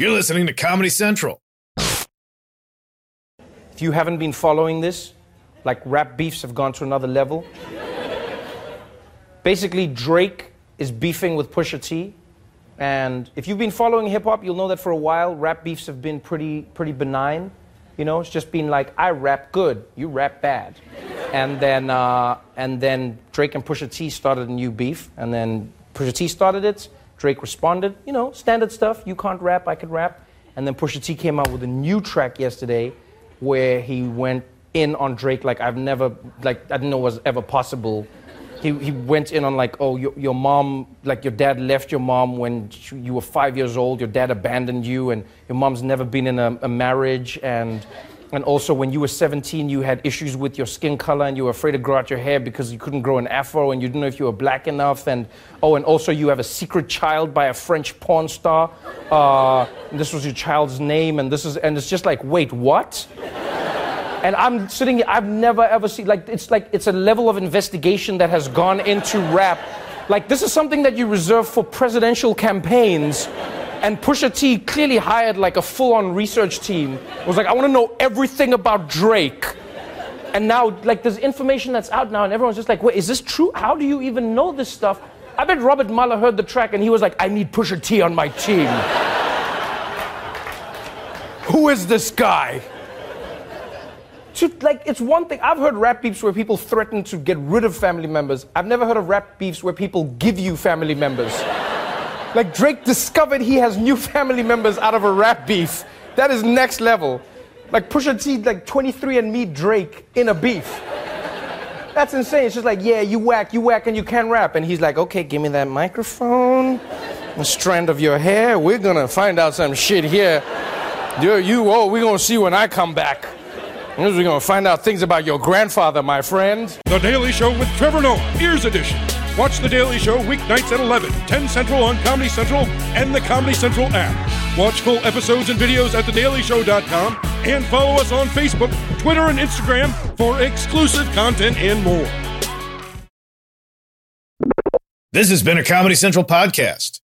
You're listening to Comedy Central. If you haven't been following this, like rap beefs have gone to another level. Basically, Drake is beefing with Pusha T. And if you've been following hip hop, you'll know that for a while, rap beefs have been pretty, pretty benign. You know, it's just been like, I rap good, you rap bad. And then, uh, and then Drake and Pusha T started a new beef. And then Pusha T started it. Drake responded, you know, standard stuff. You can't rap, I can rap. And then Pusha T came out with a new track yesterday where he went in on Drake like I've never, like, I didn't know was ever possible. He, he went in on like, oh, your, your mom, like your dad left your mom when you were five years old. Your dad abandoned you, and your mom's never been in a, a marriage. And and also, when you were 17, you had issues with your skin color and you were afraid to grow out your hair because you couldn't grow an afro and you didn't know if you were black enough. And oh, and also, you have a secret child by a French porn star. Uh, this was your child's name, and this is, and it's just like, wait, what? And I'm sitting here, I've never ever seen, like, it's like, it's a level of investigation that has gone into rap. Like, this is something that you reserve for presidential campaigns. And Pusha T clearly hired like a full on research team. It was like, I want to know everything about Drake. And now, like, there's information that's out now, and everyone's just like, wait, is this true? How do you even know this stuff? I bet Robert Mueller heard the track and he was like, I need Pusha T on my team. Who is this guy? like it's one thing I've heard rap beefs where people threaten to get rid of family members. I've never heard of rap beefs where people give you family members. Like Drake discovered he has new family members out of a rap beef. That is next level. Like Pusha T, like 23 and me Drake in a beef. That's insane. It's just like, yeah, you whack, you whack, and you can't rap. And he's like, okay, give me that microphone, a strand of your hair. We're gonna find out some shit here. You, you, oh, we're gonna see when I come back. We're to find out things about your grandfather, my friend. The Daily Show with Trevor Noah, Ears Edition. Watch The Daily Show weeknights at 11, 10 Central on Comedy Central and the Comedy Central app. Watch full episodes and videos at thedailyshow.com and follow us on Facebook, Twitter, and Instagram for exclusive content and more. This has been a Comedy Central podcast.